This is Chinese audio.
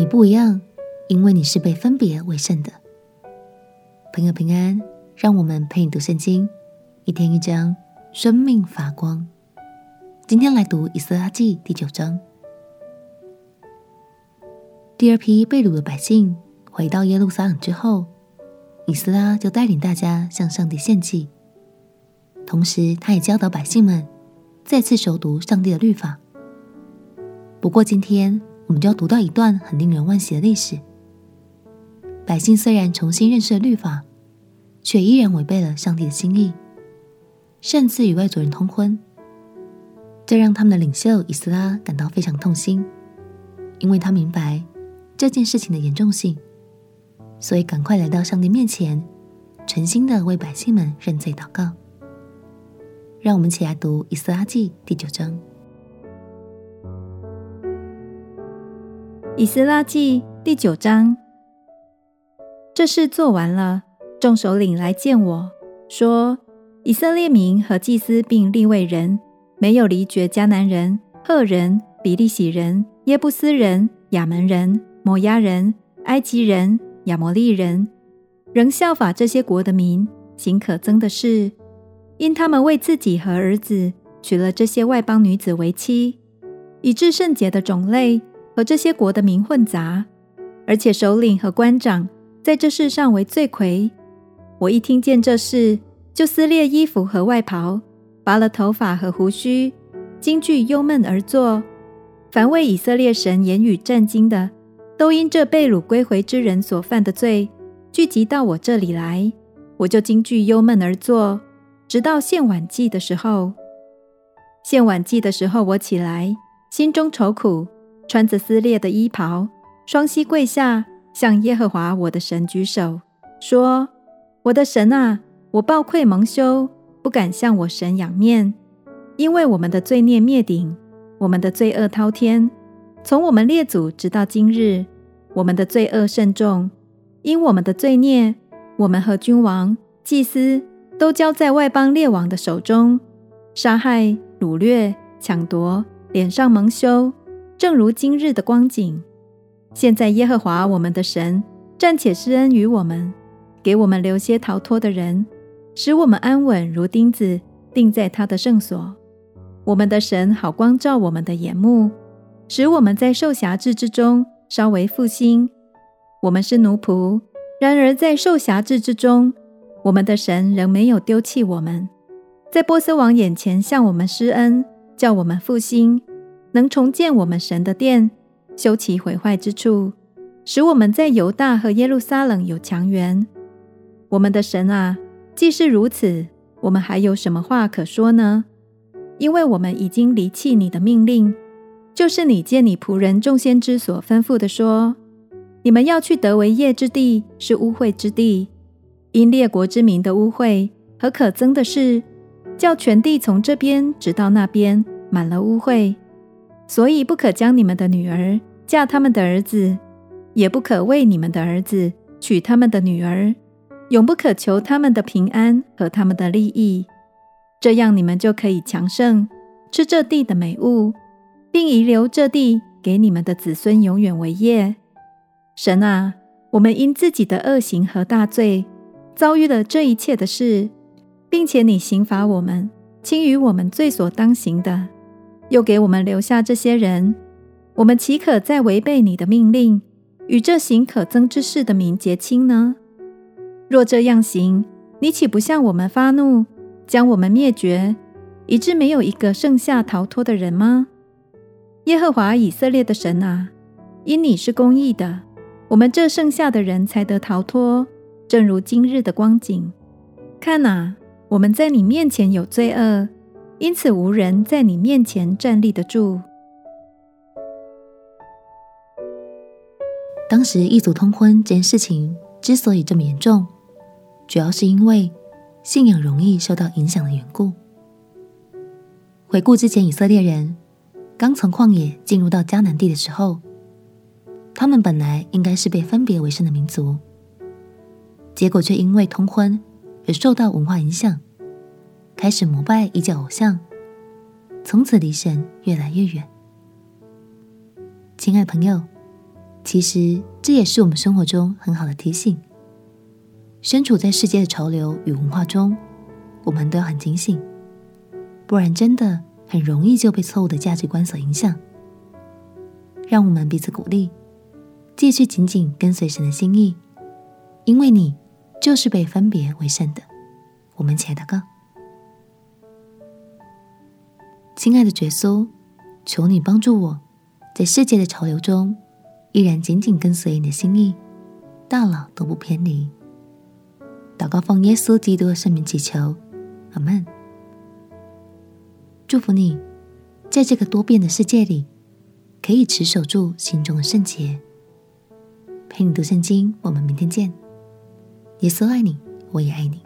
你不一样，因为你是被分别为圣的。朋友平安，让我们陪你读圣经，一天一章，生命发光。今天来读以斯拉记第九章。第二批被掳的百姓回到耶路撒冷之后，以斯拉就带领大家向上帝献祭，同时他也教导百姓们再次熟读上帝的律法。不过今天。我们就要读到一段很令人惋惜的历史。百姓虽然重新认识了律法，却依然违背了上帝的心意，擅自与外族人通婚。这让他们的领袖以斯拉感到非常痛心，因为他明白这件事情的严重性，所以赶快来到上帝面前，诚心的为百姓们认罪祷告。让我们一起来读以斯拉记第九章。以斯拉记第九章，这事做完了，众首领来见我说：“以色列民和祭司并立位人，没有离绝迦南人、赫人、比利洗人、耶布斯人、亚门人、摩押人、埃及人、亚摩利人，仍效法这些国的民，行可憎的事，因他们为自己和儿子娶了这些外邦女子为妻，以致圣洁的种类。”和这些国的民混杂，而且首领和官长在这世上为罪魁。我一听见这事，就撕裂衣服和外袍，拔了头发和胡须，惊惧忧闷而坐。凡为以色列神言语战惊的，都因这被掳归回之人所犯的罪，聚集到我这里来，我就惊惧忧闷而坐，直到献晚祭的时候。献晚祭的时候，我起来，心中愁苦。穿着撕裂的衣袍，双膝跪下，向耶和华我的神举手，说：“我的神啊，我抱愧蒙羞，不敢向我神仰面，因为我们的罪孽灭顶，我们的罪恶滔天，从我们列祖直到今日，我们的罪恶甚重。因我们的罪孽，我们和君王、祭司都交在外邦列王的手中，杀害、掳掠、抢夺，脸上蒙羞。”正如今日的光景，现在耶和华我们的神暂且施恩于我们，给我们留些逃脱的人，使我们安稳如钉子钉在他的圣所。我们的神好光照我们的眼目，使我们在受辖制之中稍微复兴。我们是奴仆，然而在受辖制之中，我们的神仍没有丢弃我们，在波斯王眼前向我们施恩，叫我们复兴。能重建我们神的殿，修其毁坏之处，使我们在犹大和耶路撒冷有强援。我们的神啊，既是如此，我们还有什么话可说呢？因为我们已经离弃你的命令，就是你借你仆人众先知所吩咐的说：你们要去得为业之地，是污秽之地，因列国之民的污秽和可憎的事，叫全地从这边直到那边满了污秽。所以不可将你们的女儿嫁他们的儿子，也不可为你们的儿子娶他们的女儿，永不可求他们的平安和他们的利益。这样你们就可以强盛，吃这地的美物，并遗留这地给你们的子孙永远为业。神啊，我们因自己的恶行和大罪，遭遇了这一切的事，并且你刑罚我们，轻于我们罪所当行的。又给我们留下这些人，我们岂可再违背你的命令，与这行可憎之事的民结亲呢？若这样行，你岂不向我们发怒，将我们灭绝，以致没有一个剩下逃脱的人吗？耶和华以色列的神啊，因你是公义的，我们这剩下的人才得逃脱，正如今日的光景。看哪，我们在你面前有罪恶。因此，无人在你面前站立得住。当时异族通婚这件事情之所以这么严重，主要是因为信仰容易受到影响的缘故。回顾之前以色列人刚从旷野进入到迦南地的时候，他们本来应该是被分别为圣的民族，结果却因为通婚而受到文化影响。开始膜拜异教偶像，从此离神越来越远。亲爱朋友，其实这也是我们生活中很好的提醒。身处在世界的潮流与文化中，我们都要很警醒，不然真的很容易就被错误的价值观所影响。让我们彼此鼓励，继续紧紧跟随神的心意，因为你就是被分别为圣的。我们起来祷告，亲爱的耶稣，求你帮助我，在世界的潮流中，依然紧紧跟随你的心意，到老都不偏离。祷告奉耶稣基督的圣名祈求，阿门。祝福你，在这个多变的世界里，可以持守住心中的圣洁。陪你读圣经，我们明天见。耶稣爱你，我也爱你。